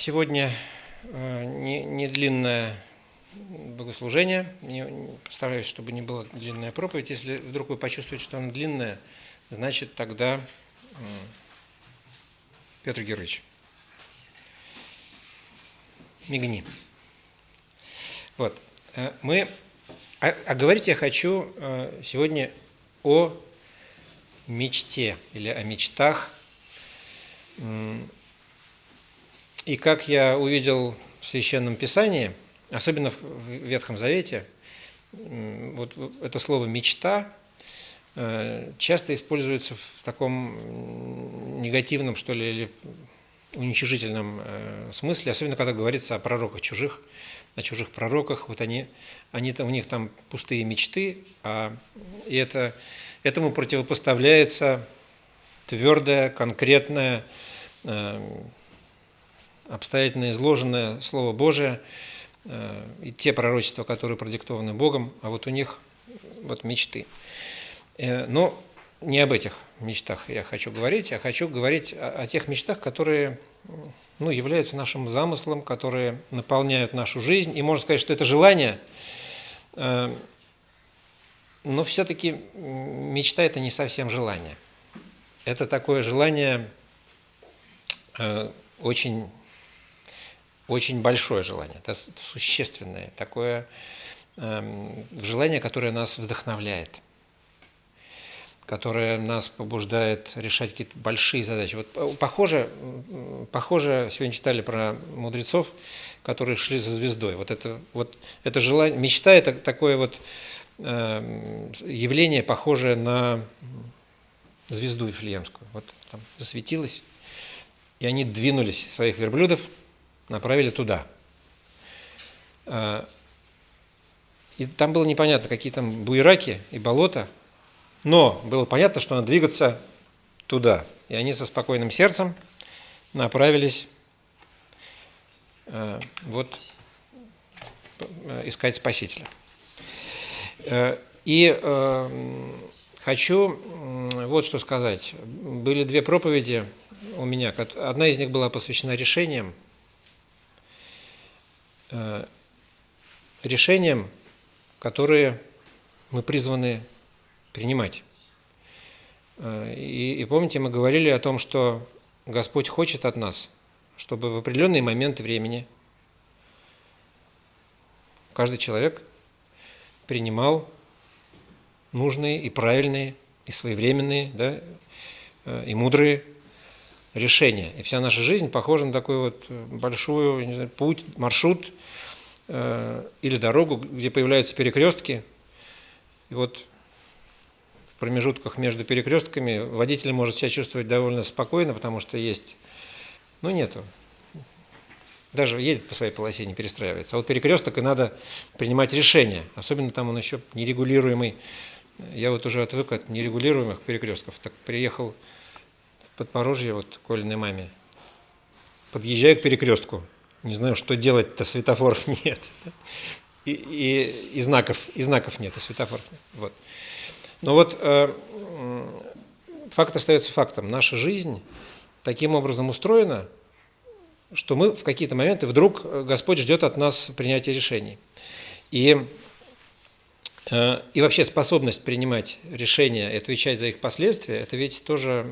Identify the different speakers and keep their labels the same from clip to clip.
Speaker 1: Сегодня э, не, не длинное богослужение. Не, постараюсь, чтобы не была длинная проповедь. Если вдруг вы почувствуете, что она длинная, значит тогда Петр Георгиевич, мигни. Вот. Э, мы, а, а говорить я хочу э, сегодня о мечте или о мечтах. И как я увидел в Священном Писании, особенно в Ветхом Завете, вот это слово «мечта» э, часто используется в таком негативном, что ли, или уничижительном э, смысле, особенно когда говорится о пророках чужих, о чужих пророках, вот они, они там, у них там пустые мечты, а, и это, этому противопоставляется твердое, конкретное, э, обстоятельно изложенное Слово Божие э, и те пророчества, которые продиктованы Богом, а вот у них вот мечты. Э, но не об этих мечтах я хочу говорить, а хочу говорить о, тех мечтах, которые ну, являются нашим замыслом, которые наполняют нашу жизнь. И можно сказать, что это желание, э, но все-таки мечта – это не совсем желание. Это такое желание очень очень большое желание, это существенное, такое э, желание, которое нас вдохновляет, которое нас побуждает решать какие-то большие задачи. Вот похоже, похоже, сегодня читали про мудрецов, которые шли за звездой. Вот это, вот это желание, мечта – это такое вот э, явление, похожее на звезду Ифлеемскую. Вот там засветилось, и они двинулись своих верблюдов – направили туда. А, и там было непонятно, какие там буераки и болота, но было понятно, что надо двигаться туда. И они со спокойным сердцем направились а, вот искать Спасителя. А, и хочу вот что сказать. Были две проповеди у меня. Одна из них была посвящена решениям, Э, решениям, которые мы призваны принимать. Э, и, и помните, мы говорили о том, что Господь хочет от нас, чтобы в определенный момент времени каждый человек принимал нужные и правильные, и своевременные, да, э, и мудрые решения. И вся наша жизнь похожа на такой вот э, большой не знаю, путь, маршрут э, или дорогу, где появляются перекрестки. И вот в промежутках между перекрестками водитель может себя чувствовать довольно спокойно, потому что есть, ну нету, даже едет по своей полосе, не перестраивается. А вот перекресток и надо принимать решения, особенно там он еще нерегулируемый. Я вот уже отвык от нерегулируемых перекрестков. Так приехал Подпорожье, вот Колиной маме, подъезжаю к перекрестку, не знаю, что делать-то, светофоров нет. И, и, и, знаков, и знаков нет, и светофоров нет. Вот. Но вот э, факт остается фактом. Наша жизнь таким образом устроена, что мы в какие-то моменты вдруг Господь ждет от нас принятия решений. И Э, и вообще способность принимать решения и отвечать за их последствия, это ведь тоже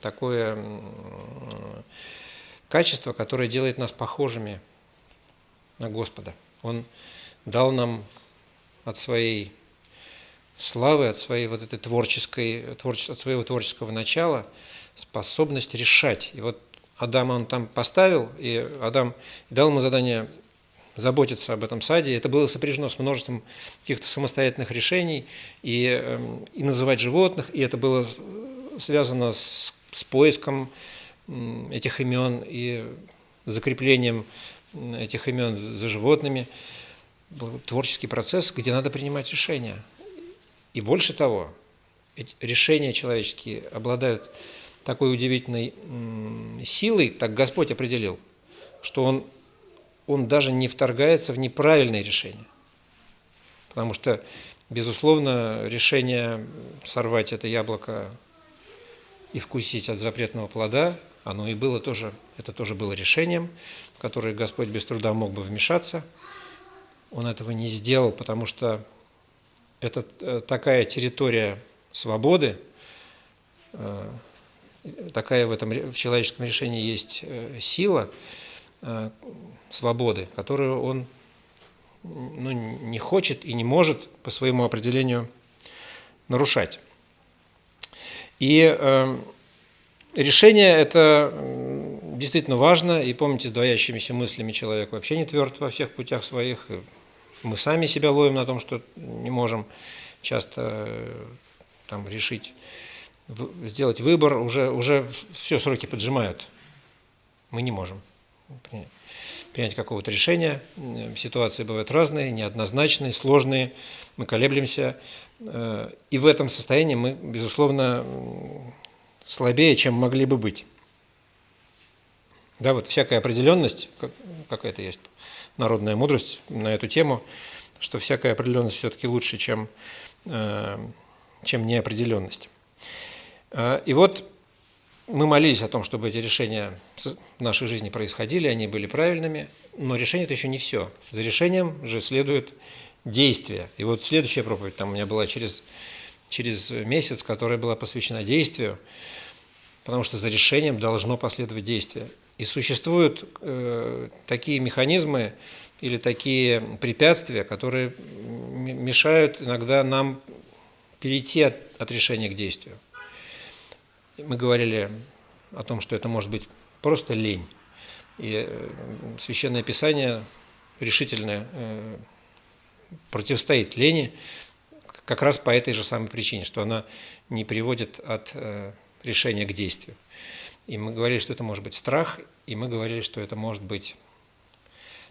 Speaker 1: такое качество, которое делает нас похожими на Господа. Он дал нам от своей славы, от своей вот этой творческой, от своего творческого начала способность решать. И вот Адама он там поставил, и Адам дал ему задание заботиться об этом саде. Это было сопряжено с множеством каких-то самостоятельных решений и, эм, и называть животных, и это было связано с, с поиском этих имен и закреплением этих имен за животными. Был творческий процесс, где надо принимать решения. И больше того, решения человеческие обладают такой удивительной силой, так Господь определил, что Он он даже не вторгается в неправильные решения. Потому что, безусловно, решение сорвать это яблоко и вкусить от запретного плода, оно и было тоже, это тоже было решением, в которое Господь без труда мог бы вмешаться. Он этого не сделал, потому что это э, такая территория свободы, э, такая в этом в человеческом решении есть э, сила свободы, которую он ну, не хочет и не может по своему определению нарушать. И э, решение это действительно важно. И помните, с двоящимися мыслями человек вообще не тверд во всех путях своих. Мы сами себя ловим на том, что не можем часто э, там, решить, сделать выбор. Уже, уже все сроки поджимают. Мы не можем принять какого-то решения. Ситуации бывают разные, неоднозначные, сложные. Мы колеблемся. Э, и в этом состоянии мы, безусловно, слабее, чем могли бы быть. Да, вот всякая определенность, какая-то есть народная мудрость на эту тему, что всякая определенность все-таки лучше, чем, э, чем неопределенность. Э, и вот мы молились о том, чтобы эти решения в нашей жизни происходили, они были правильными, но решение это еще не все. За решением же следует действия. И вот следующая проповедь там у меня была через, через месяц, которая была посвящена действию, потому что за решением должно последовать действие. И существуют э, такие механизмы или такие препятствия, которые мешают иногда нам перейти от, от решения к действию. Мы говорили о том, что это может быть просто лень. И э, Священное Писание решительное э, противостоит лени как раз по этой же самой причине, что она не приводит от э, решения к действию. И мы говорили, что это может быть страх, и мы говорили, что это может быть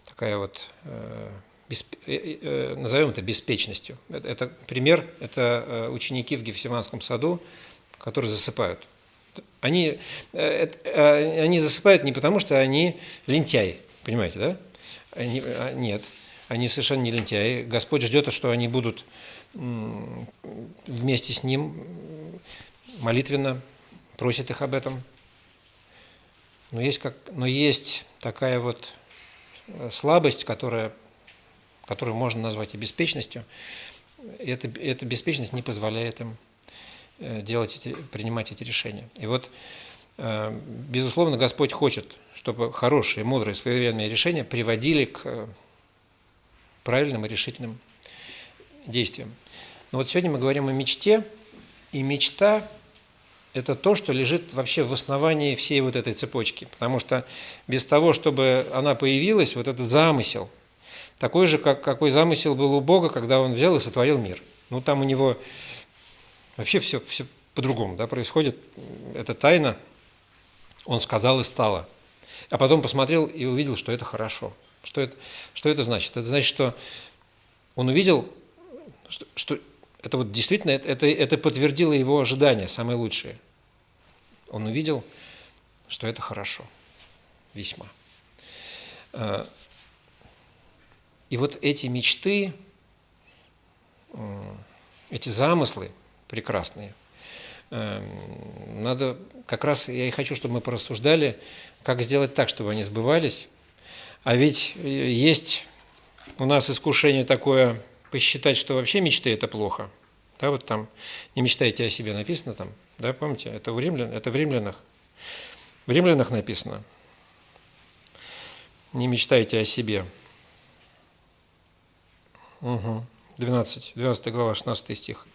Speaker 1: такая вот, назовем это беспечностью. Это пример, это ученики в Гефсиманском саду, которые засыпают. Они, они засыпают не потому, что они лентяи, понимаете, да? Они, а, нет, они совершенно не лентяи. Господь ждет, что они будут вместе с Ним молитвенно, просит их об этом. Но есть, как, но есть такая вот э, слабость, которая, которую можно назвать и беспечностью. Эта, эта беспечность не позволяет им э, делать эти, принимать эти решения. И вот, э, безусловно, Господь хочет, чтобы хорошие, мудрые, своевременные решения приводили к правильным и решительным действием. Но вот сегодня мы говорим о мечте, и мечта – это то, что лежит вообще в основании всей вот этой цепочки. Потому что без того, чтобы она появилась, вот этот замысел, такой же, как, какой замысел был у Бога, когда Он взял и сотворил мир. Ну, там у него вообще все, все по-другому да, происходит. Это тайна. Он сказал и стало. А потом посмотрел и увидел, что это хорошо – что это, что это значит? Это значит, что он увидел, что, что это вот действительно, это, это подтвердило его ожидания, самые лучшие. Он увидел, что это хорошо, весьма. А, и вот эти мечты, эти замыслы прекрасные, надо, как раз я и хочу, чтобы мы порассуждали, как сделать так, чтобы они сбывались, а ведь э, есть у нас искушение такое посчитать, что вообще мечты – это плохо. Да, вот там «не мечтайте о себе» написано там, да, помните? Это, у римлян, это в римлянах. В римлянах написано «не мечтайте о себе». Угу. 12, 12 глава, 16 стих.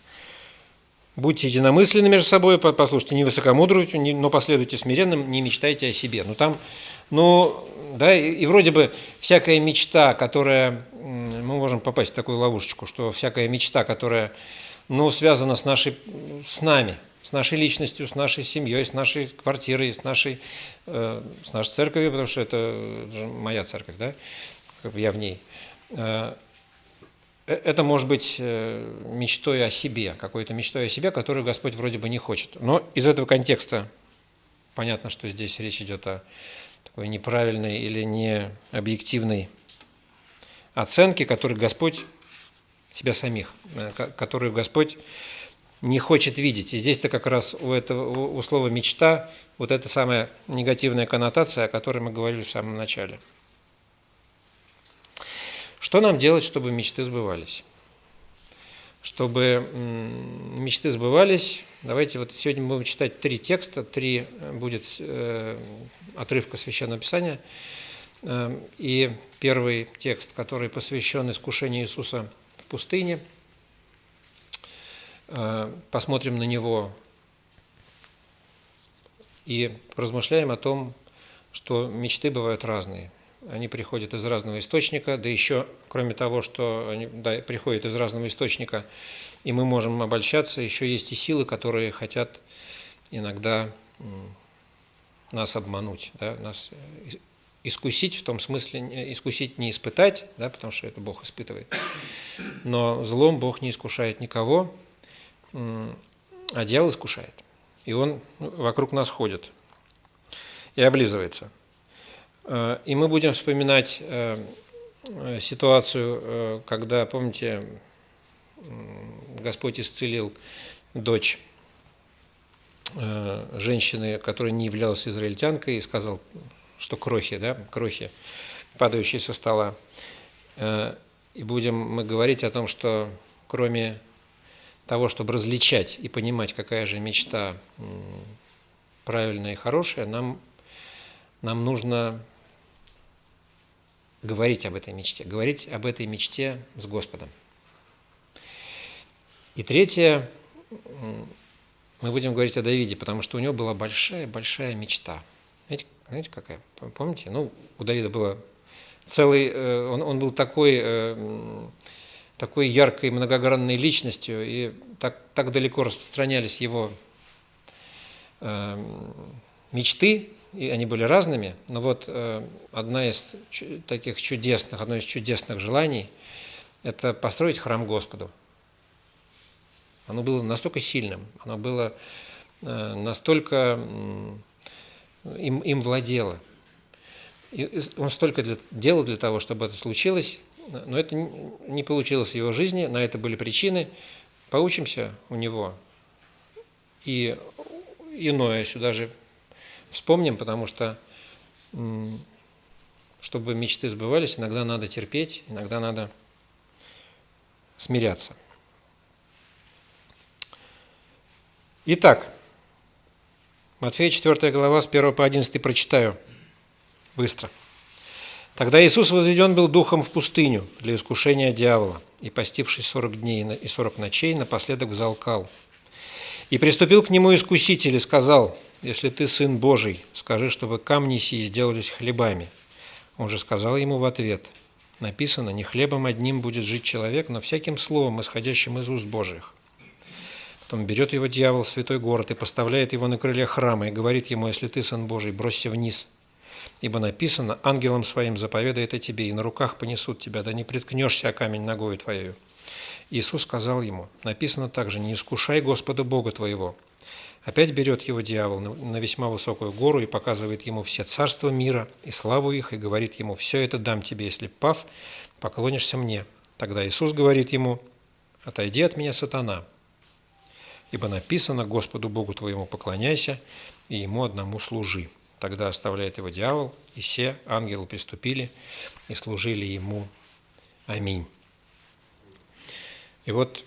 Speaker 1: Будьте единомысленны между собой, послушайте, не высокомудруйте, но последуйте смиренным, не мечтайте о себе. Ну там, ну, да, и, и вроде бы всякая мечта, которая, мы можем попасть в такую ловушечку, что всякая мечта, которая, ну, связана с нашей, с нами, с нашей личностью, с нашей семьей, с нашей квартирой, с нашей, э, с нашей церковью, потому что это моя церковь, да, я в ней. Э, это может быть э, мечтой о себе, какой-то мечтой о себе, которую Господь вроде бы не хочет. Но из этого контекста понятно, что здесь речь идет о такой неправильной или не объективной оценки, которую Господь себя самих, э, которую Господь не хочет видеть. И здесь-то как раз у, этого, у слова «мечта» вот эта самая негативная коннотация, о которой мы говорили в самом начале. Что нам делать, чтобы мечты сбывались? Чтобы мечты сбывались, давайте вот сегодня мы будем читать три текста, три э, будет э, отрывка Священного Писания. Э, и первый текст, который посвящен искушению Иисуса в пустыне – Э, посмотрим на него и размышляем о том, что мечты бывают разные. Они приходят из разного источника, да еще, кроме того, что они да, приходят из разного источника, и мы можем обольщаться, еще есть и силы, которые хотят иногда нас обмануть, да, нас искусить в том смысле, искусить не испытать, да, потому что это Бог испытывает, но злом Бог не искушает никого, а дьявол искушает. И он ну, вокруг нас ходит и облизывается. Э, и мы будем вспоминать э, ситуацию, э, когда, помните, Господь исцелил дочь женщины, которая не являлась израильтянкой, и сказал, что крохи, да, крохи, падающие со стола. И будем мы говорить о том, что кроме того, чтобы различать и понимать, какая же мечта правильная и хорошая, нам, нам нужно говорить об этой мечте, говорить об этой мечте с Господом. И третье, мы будем говорить о Давиде, потому что у него была большая-большая мечта. Знаете, знаете, какая? Помните? Ну, у Давида было целый, э, он, он был такой э, такой яркой многогранной личностью, и так, так далеко распространялись его э, мечты, и они были разными, но вот э, одна из таких чудесных, одно из чудесных желаний – это построить храм Господу. Оно было настолько сильным, оно было э, настолько им, им владело. И он столько для, делал для того, чтобы это случилось, но это не получилось в его жизни, на это были причины. Поучимся у него. И иное сюда же вспомним, потому что чтобы мечты сбывались, иногда надо терпеть, иногда надо смиряться. Итак, Матфея 4 глава с 1 по 11 прочитаю быстро. Тогда Иисус возведен был духом в пустыню для искушения дьявола, и, постившись сорок дней и сорок ночей, напоследок взалкал. И приступил к нему искуситель и сказал, «Если ты сын Божий, скажи, чтобы камни сии сделались хлебами». Он же сказал ему в ответ, написано, «Не хлебом одним будет жить человек, но всяким словом, исходящим из уст Божьих». Потом берет его дьявол в святой город и поставляет его на крыле храма и говорит ему, «Если ты сын Божий, бросься вниз, Ибо написано, ангелом своим заповедает о тебе, и на руках понесут тебя, да не приткнешься о камень ногою твоею. Иисус сказал ему, написано также, не искушай Господа Бога твоего. Опять берет его дьявол на весьма высокую гору и показывает ему все царства мира и славу их, и говорит ему, все это дам тебе, если пав, поклонишься мне. Тогда Иисус говорит ему, отойди от меня, сатана, ибо написано, Господу Богу твоему поклоняйся, и Ему одному служи. Тогда оставляет его дьявол, и все ангелы приступили и служили ему. Аминь. И вот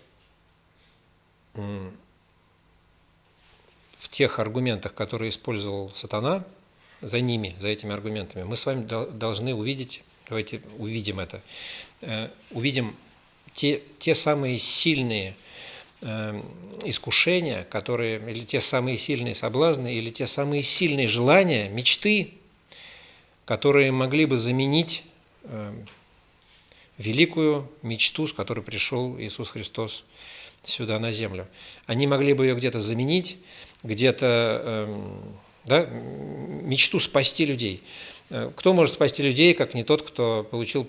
Speaker 1: тех аргументах, которые использовал сатана, за ними, за этими аргументами, мы с вами должны увидеть, давайте увидим это, э, увидим те, те самые сильные Эм, искушения, которые, или те самые сильные соблазны, или те самые сильные желания, мечты, которые могли бы заменить эм, великую мечту, с которой пришел Иисус Христос сюда на землю. Они могли бы ее где-то заменить, где-то эм, да, мечту спасти людей. Э, кто может спасти людей, как не тот, кто получил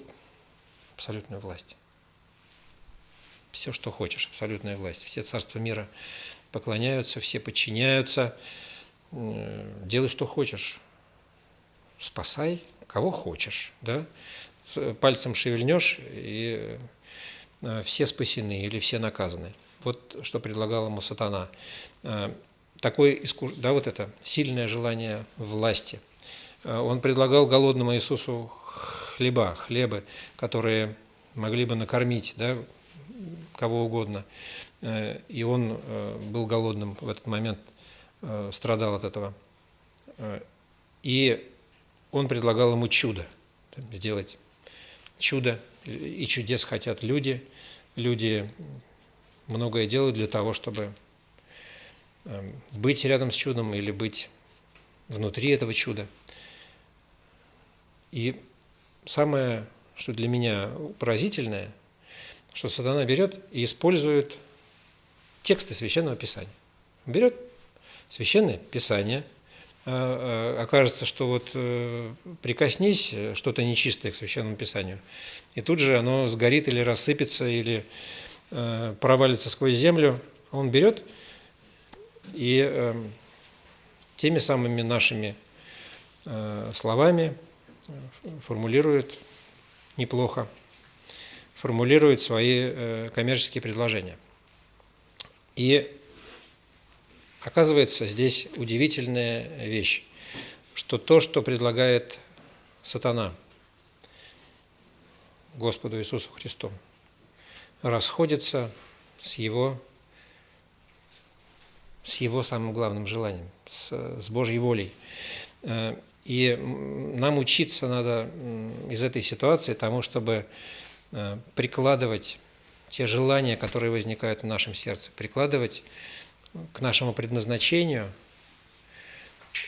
Speaker 1: абсолютную власть? все, что хочешь, абсолютная власть. Все царства мира поклоняются, все подчиняются. Делай, что хочешь. Спасай, кого хочешь. Да? Пальцем шевельнешь, и э, все спасены или все наказаны. Вот что предлагал ему сатана. Э, такое искуш... да, вот это сильное желание власти. Э, он предлагал голодному Иисусу хлеба, хлебы, которые могли бы накормить да, кого угодно. Э, и он был голодным в этот момент, страдал от этого. И он предлагал ему чудо, сделать чудо, и чудес хотят люди. Люди многое делают для того, чтобы эм, быть рядом с чудом или быть внутри этого чуда. И самое, что для меня поразительное, что сатана берет и использует тексты Священного Писания. Берет Священное Писание, окажется, что вот э, прикоснись что-то нечистое к Священному Писанию, и тут же оно сгорит или рассыпется, или Э, провалится сквозь землю, он берет и теми самыми нашими э, словами формулирует неплохо, формулирует свои э, коммерческие предложения. И оказывается здесь удивительная вещь, что то, что предлагает сатана Господу Иисусу Христу – расходится с его, с его самым главным желанием, с, с Божьей волей. Э, и нам учиться надо из этой ситуации тому, чтобы э, прикладывать те желания, которые возникают в нашем сердце, прикладывать к нашему предназначению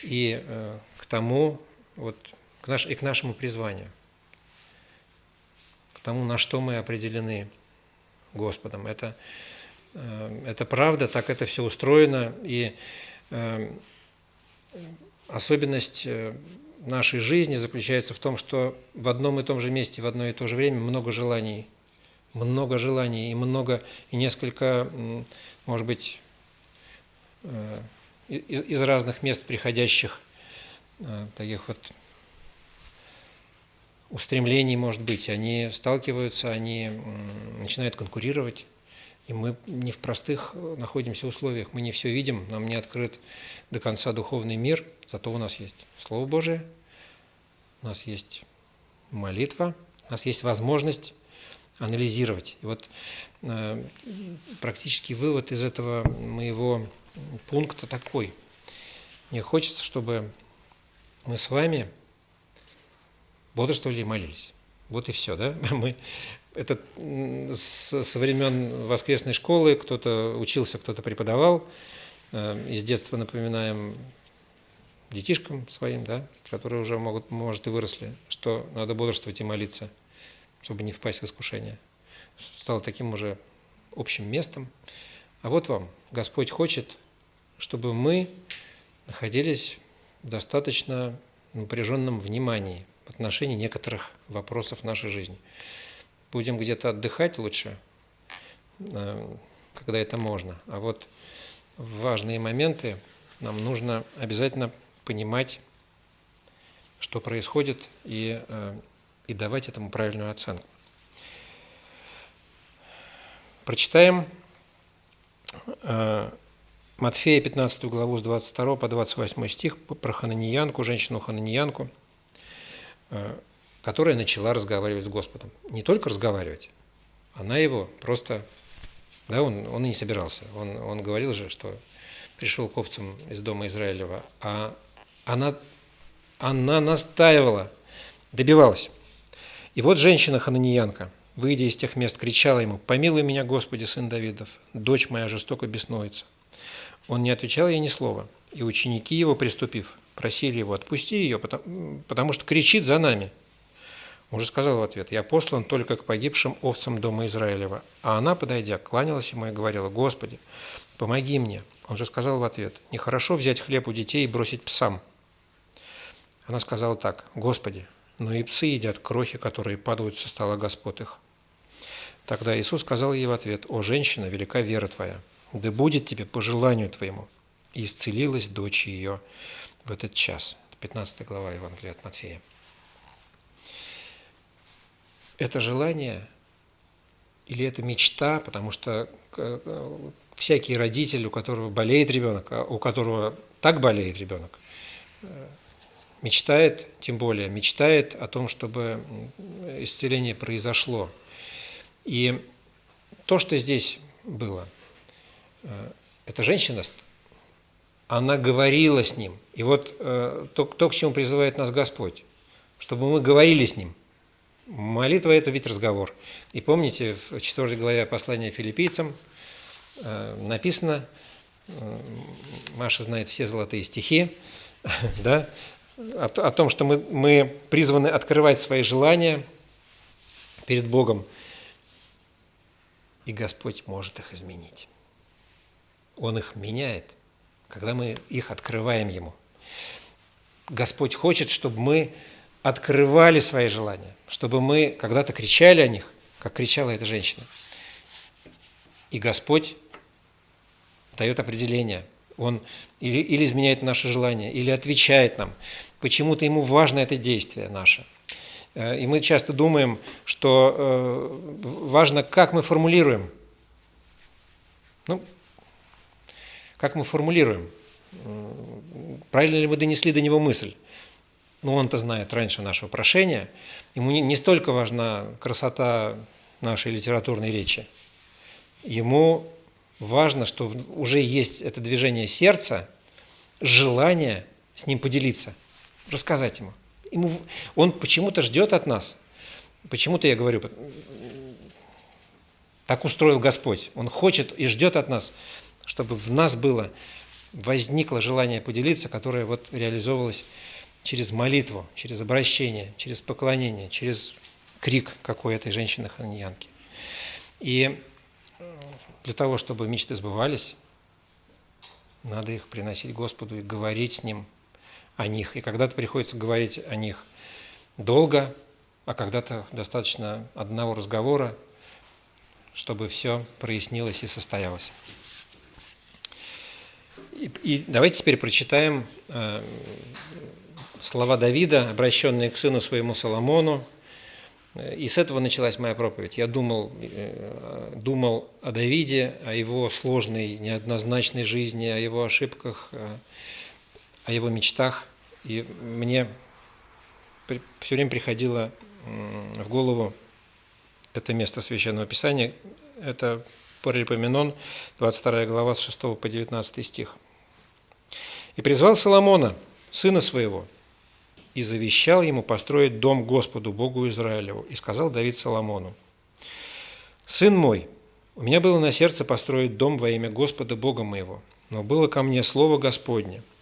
Speaker 1: и э, к тому, вот, к наш, и к нашему призванию, к тому, на что мы определены Господом. Это, э, это правда, так это все устроено. И э, особенность нашей жизни заключается в том, что в одном и том же месте, в одно и то же время много желаний. Много желаний и много, и несколько, может быть, из разных мест приходящих таких вот устремлений, может быть, они сталкиваются, они начинают конкурировать, и мы не в простых находимся условиях, мы не все видим, нам не открыт до конца духовный мир, зато у нас есть Слово Божие, у нас есть молитва, у нас есть возможность анализировать. И вот э, практически вывод из этого моего пункта такой. Мне хочется, чтобы мы с вами бодрствовали и молились. Вот и все, да? Мы, это со времен воскресной школы кто-то учился, кто-то преподавал. Э, из детства напоминаем детишкам своим, да, которые уже могут, может, и выросли, что надо бодрствовать и молиться, чтобы не впасть в искушение. Стало таким уже общим местом. А вот вам, Господь хочет, чтобы мы находились в достаточно напряженном внимании – в отношении некоторых вопросов нашей жизни. Будем где-то отдыхать лучше, э, когда это можно. А вот важные моменты нам нужно обязательно понимать, что происходит, и, э, и давать этому правильную оценку. Прочитаем э, Матфея 15 главу с 22 по 28 стих про хананиянку, женщину-хананиянку – Э, которая начала разговаривать с Господом. Не только разговаривать, она его просто, да, он, он и не собирался. Он, он говорил же, что пришел к овцам из дома Израилева, а она, она настаивала, добивалась. И вот женщина-хананиянка, выйдя из тех мест, кричала ему, «Помилуй меня, Господи, сын Давидов, дочь моя жестоко беснуется». Он не отвечал ей ни слова, и ученики его, приступив, просили его, отпусти ее, потому, потому что кричит за нами. Он же сказал в ответ, я послан только к погибшим овцам дома Израилева. А она, подойдя, кланялась ему и говорила, Господи, помоги мне. Он же сказал в ответ, нехорошо взять хлеб у детей и бросить псам. Она сказала так, Господи, но и псы едят крохи, которые падают со стола Господ их. Тогда Иисус сказал ей в ответ, «О, женщина, велика вера твоя, да будет тебе по желанию твоему». И исцелилась дочь ее в этот час. 15 глава Евангелия от Матфея. Это желание или это мечта, потому что всякий родитель, у которого болеет ребенок, а у которого так болеет ребенок, мечтает, тем более мечтает о том, чтобы исцеление произошло. И то, что здесь было, э, эта женщина, она говорила с ним. И вот э, то, то, к чему призывает нас Господь, чтобы мы говорили с ним. Молитва – это ведь разговор. И помните, в 4 главе послания филиппийцам э, написано, Маша знает все золотые стихи, да, о, о том, что мы, мы призваны открывать свои желания перед Богом, и Господь может их изменить. Он их меняет, когда мы их открываем Ему. Господь хочет, чтобы мы открывали свои желания, чтобы мы когда-то кричали о них, как кричала эта женщина. И Господь дает определение. Он или, или изменяет наши желания, или отвечает нам. Почему-то ему важно это действие наше. Э, и мы часто думаем, что э, важно, как мы формулируем. Ну, как мы формулируем. Правильно ли мы донесли до него мысль? Ну, он-то знает раньше нашего прошения. Ему не, столько важна красота нашей литературной речи. Ему важно, что уже есть это движение сердца, желание с ним поделиться – рассказать ему. ему он почему-то ждет от нас. Почему-то я говорю, так устроил Господь. Он хочет и ждет от нас, чтобы в нас было, возникло желание поделиться, которое вот реализовывалось через молитву, через обращение, через поклонение, через крик какой этой женщины-ханьянки. И для того, чтобы мечты сбывались, надо их приносить Господу и говорить с Ним – о них. И когда-то приходится говорить о них долго, а когда-то достаточно одного разговора, чтобы все прояснилось и состоялось. И, и давайте теперь прочитаем э, слова Давида, обращенные к сыну своему Соломону. И с этого началась моя проповедь. Я думал, э, думал о Давиде, о его сложной, неоднозначной жизни, о его ошибках, э, о его мечтах. И мне все время приходило в голову это место Священного Писания. Это Паралипоменон, 22 глава с 6 по 19 стих. «И призвал Соломона, сына своего, и завещал ему построить дом Господу, Богу Израилеву. И сказал Давид Соломону, «Сын мой, у меня было на сердце построить дом во имя Господа Бога моего, но было ко мне слово Господне –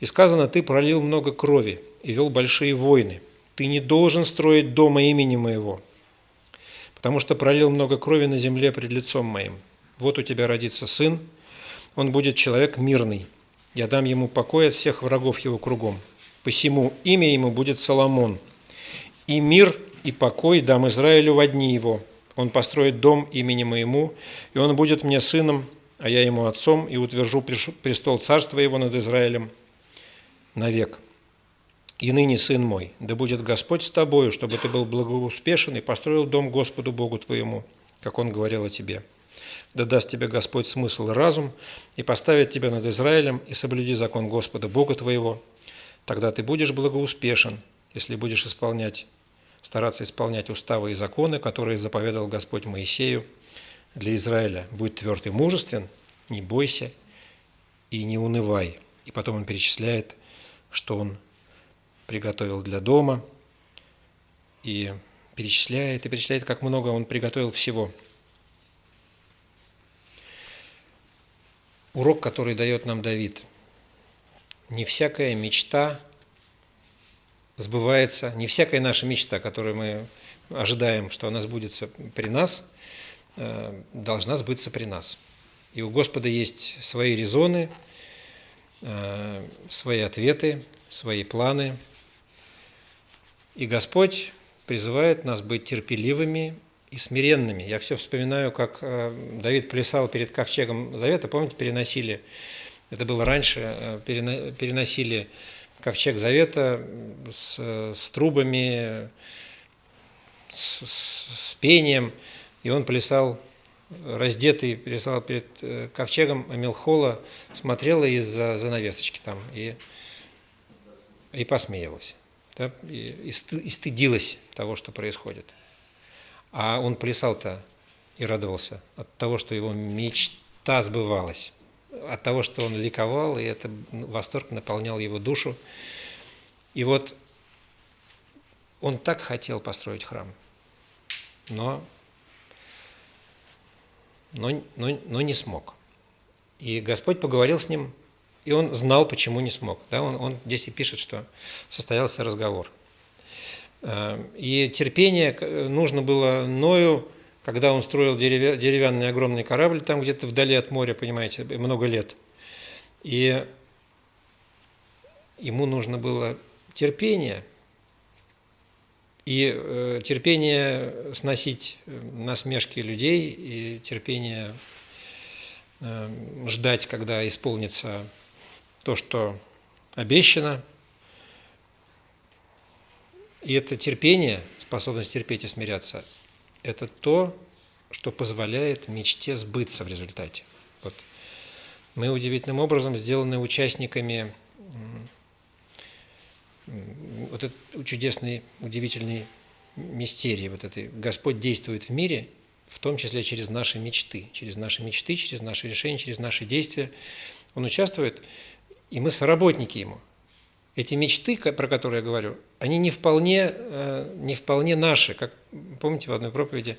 Speaker 1: и сказано, ты пролил много крови и вел большие войны. Ты не должен строить дома имени моего, потому что пролил много крови на земле пред лицом моим. Вот у тебя родится сын, он будет человек мирный. Я дам ему покой от всех врагов его кругом. Посему имя ему будет Соломон. И мир, и покой дам Израилю в одни его. Он построит дом имени моему, и он будет мне сыном, а я ему отцом, и утвержу престол царства его над Израилем, навек. И ныне, сын мой, да будет Господь с тобою, чтобы ты был благоуспешен и построил дом Господу Богу твоему, как Он говорил о тебе. Да даст тебе Господь смысл и разум, и поставит тебя над Израилем, и соблюди закон Господа Бога твоего. Тогда ты будешь благоуспешен, если будешь исполнять, стараться исполнять уставы и законы, которые заповедал Господь Моисею для Израиля. Будь тверд и мужествен, не бойся и не унывай. И потом он перечисляет – что он приготовил для дома, и перечисляет, и перечисляет, как много он приготовил всего. Урок, который дает нам Давид. Не всякая мечта сбывается, не всякая наша мечта, которую мы ожидаем, что она сбудется при нас, э, должна сбыться при нас. И у Господа есть свои резоны – Э, свои ответы, свои планы. И Господь призывает нас быть терпеливыми и смиренными. Я все вспоминаю, как э, Давид плясал перед ковчегом Завета, помните, переносили, это было раньше, э, переносили ковчег Завета с, с трубами, с, с пением, и он плясал раздетый, плясал перед э, ковчегом, а Мелхола смотрела из-за занавесочки там и, и посмеялась. Да, и, и стыдилась того, что происходит. А он плясал-то и радовался от того, что его мечта сбывалась, от того, что он ликовал, и это восторг наполнял его душу. И вот он так хотел построить храм, но, но, но, но не смог. И Господь поговорил с ним, и он знал, почему не смог. Да, он, он здесь и пишет, что состоялся разговор. Э, и терпение нужно было Ною, когда он строил деревянный огромный корабль там где-то вдали от моря, понимаете, много лет. И ему нужно было терпение и э, терпение сносить э, насмешки людей и терпение э, ждать, когда исполнится то, что обещано. И это терпение, способность терпеть и смиряться, это то, что позволяет мечте сбыться в результате. Вот. Мы удивительным образом сделаны участниками вот этот чудесный, удивительный мистерий вот этой. Господь действует в мире, в том числе через наши мечты, через наши мечты, через наши решения, через наши действия. Он участвует, и мы соработники Ему. Эти мечты, про которые я говорю, они не вполне, э, не вполне наши. Как помните, в одной проповеди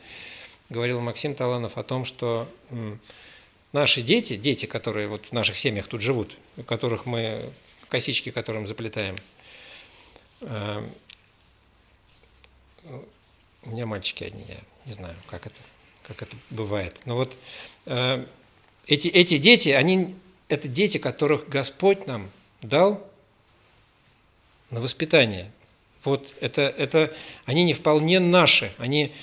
Speaker 1: говорил Максим Таланов о том, что наши дети, дети, которые вот в наших семьях тут живут, которых мы косички которым заплетаем – Эм, у меня мальчики одни, я не знаю, как это, как это бывает. Но вот э, эти, эти дети, они, это дети, которых Господь нам дал на воспитание. Вот это, это, они не вполне наши, они,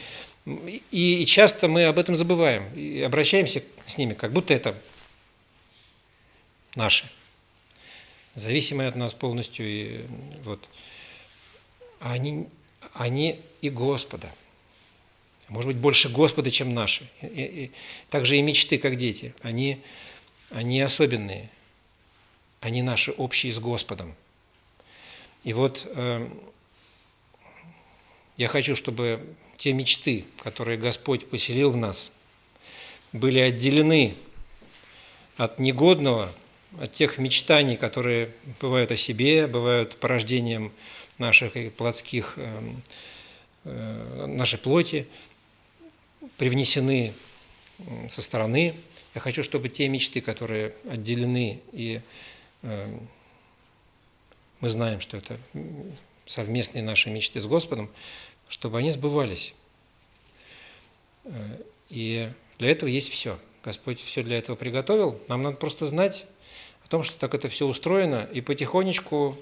Speaker 1: и, и часто мы об этом забываем, и обращаемся с ними, как будто это наши, зависимые от нас полностью. И, вот они, они и Господа. Может быть, больше Господа, чем наши. И, и, также и мечты, как дети. Они, они особенные. Они наши общие с Господом. И вот э, я хочу, чтобы те мечты, которые Господь поселил в нас, были отделены от негодного, от тех мечтаний, которые бывают о себе, бывают порождением наших плотских, эм, э, нашей плоти привнесены со стороны. Я хочу, чтобы те мечты, которые отделены, и эм, мы знаем, что это совместные наши мечты с Господом, чтобы они сбывались. Э, и для этого есть все. Господь все для этого приготовил. Нам надо просто знать о том, что так это все устроено, и потихонечку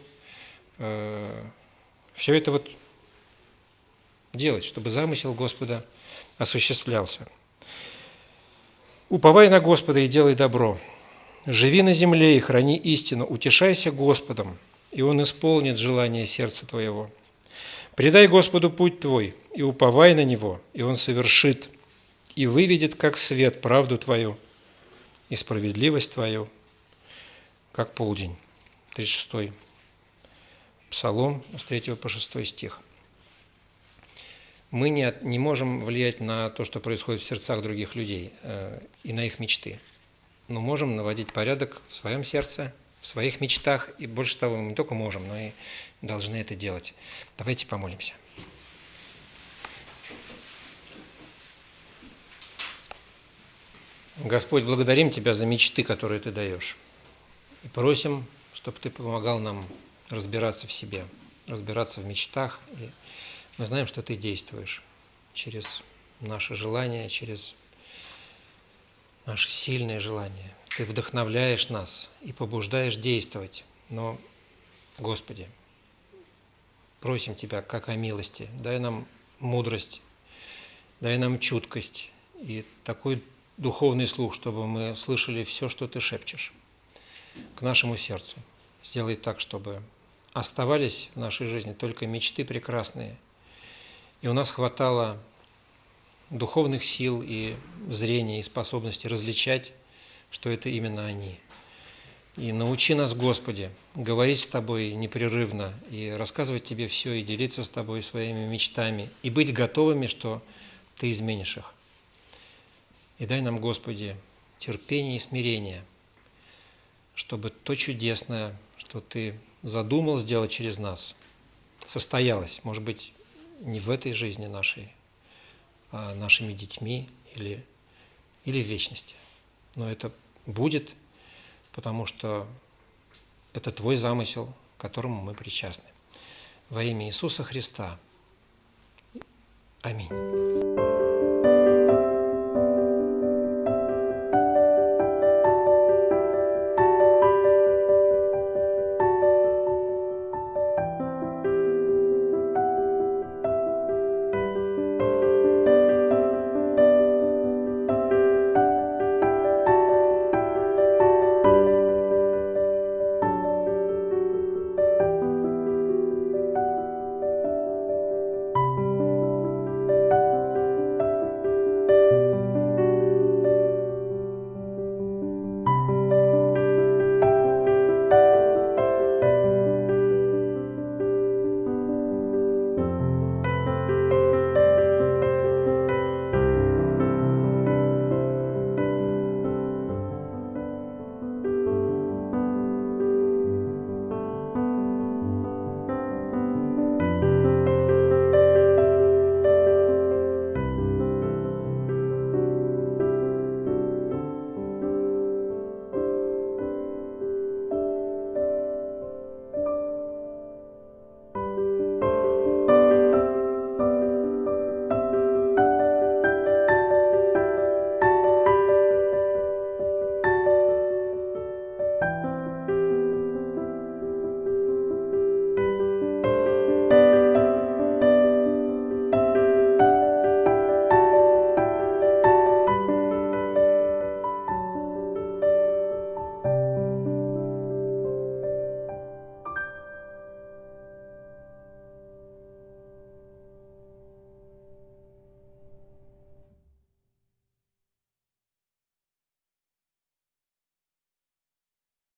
Speaker 1: э, все это вот делать, чтобы замысел Господа осуществлялся. Уповай на Господа и делай добро. Живи на земле и храни истину, утешайся Господом, и Он исполнит желание сердца твоего. Предай Господу путь твой, и уповай на Него, и Он совершит, и выведет, как свет, правду твою и справедливость твою, как полдень. 36 Псалом с 3 по 6 стих. Мы не, не можем влиять на то, что происходит в сердцах других людей э, и на их мечты, но можем наводить порядок в своем сердце, в своих мечтах, и больше того, мы не только можем, но и должны это делать. Давайте помолимся. Господь, благодарим Тебя за мечты, которые Ты даешь. И просим, чтобы Ты помогал нам разбираться в себе, разбираться в мечтах. И мы знаем, что ты действуешь через наши желания, через наши сильные желания. Ты вдохновляешь нас и побуждаешь действовать. Но, Господи, просим Тебя, как о милости, дай нам мудрость, дай нам чуткость и такой духовный слух, чтобы мы слышали все, что Ты шепчешь к нашему сердцу. Сделай так, чтобы оставались в нашей жизни только мечты прекрасные. И у нас хватало духовных сил и зрения и способности различать, что это именно они. И научи нас, Господи, говорить с Тобой непрерывно и рассказывать Тебе все, и делиться с Тобой своими мечтами, и быть готовыми, что Ты изменишь их. И дай нам, Господи, терпение и смирение, чтобы то чудесное, что Ты задумал сделать через нас, состоялось, может быть, не в этой жизни нашей, а нашими детьми или, или в вечности. Но это будет, потому что это Твой замысел, к которому мы причастны. Во имя Иисуса Христа. Аминь.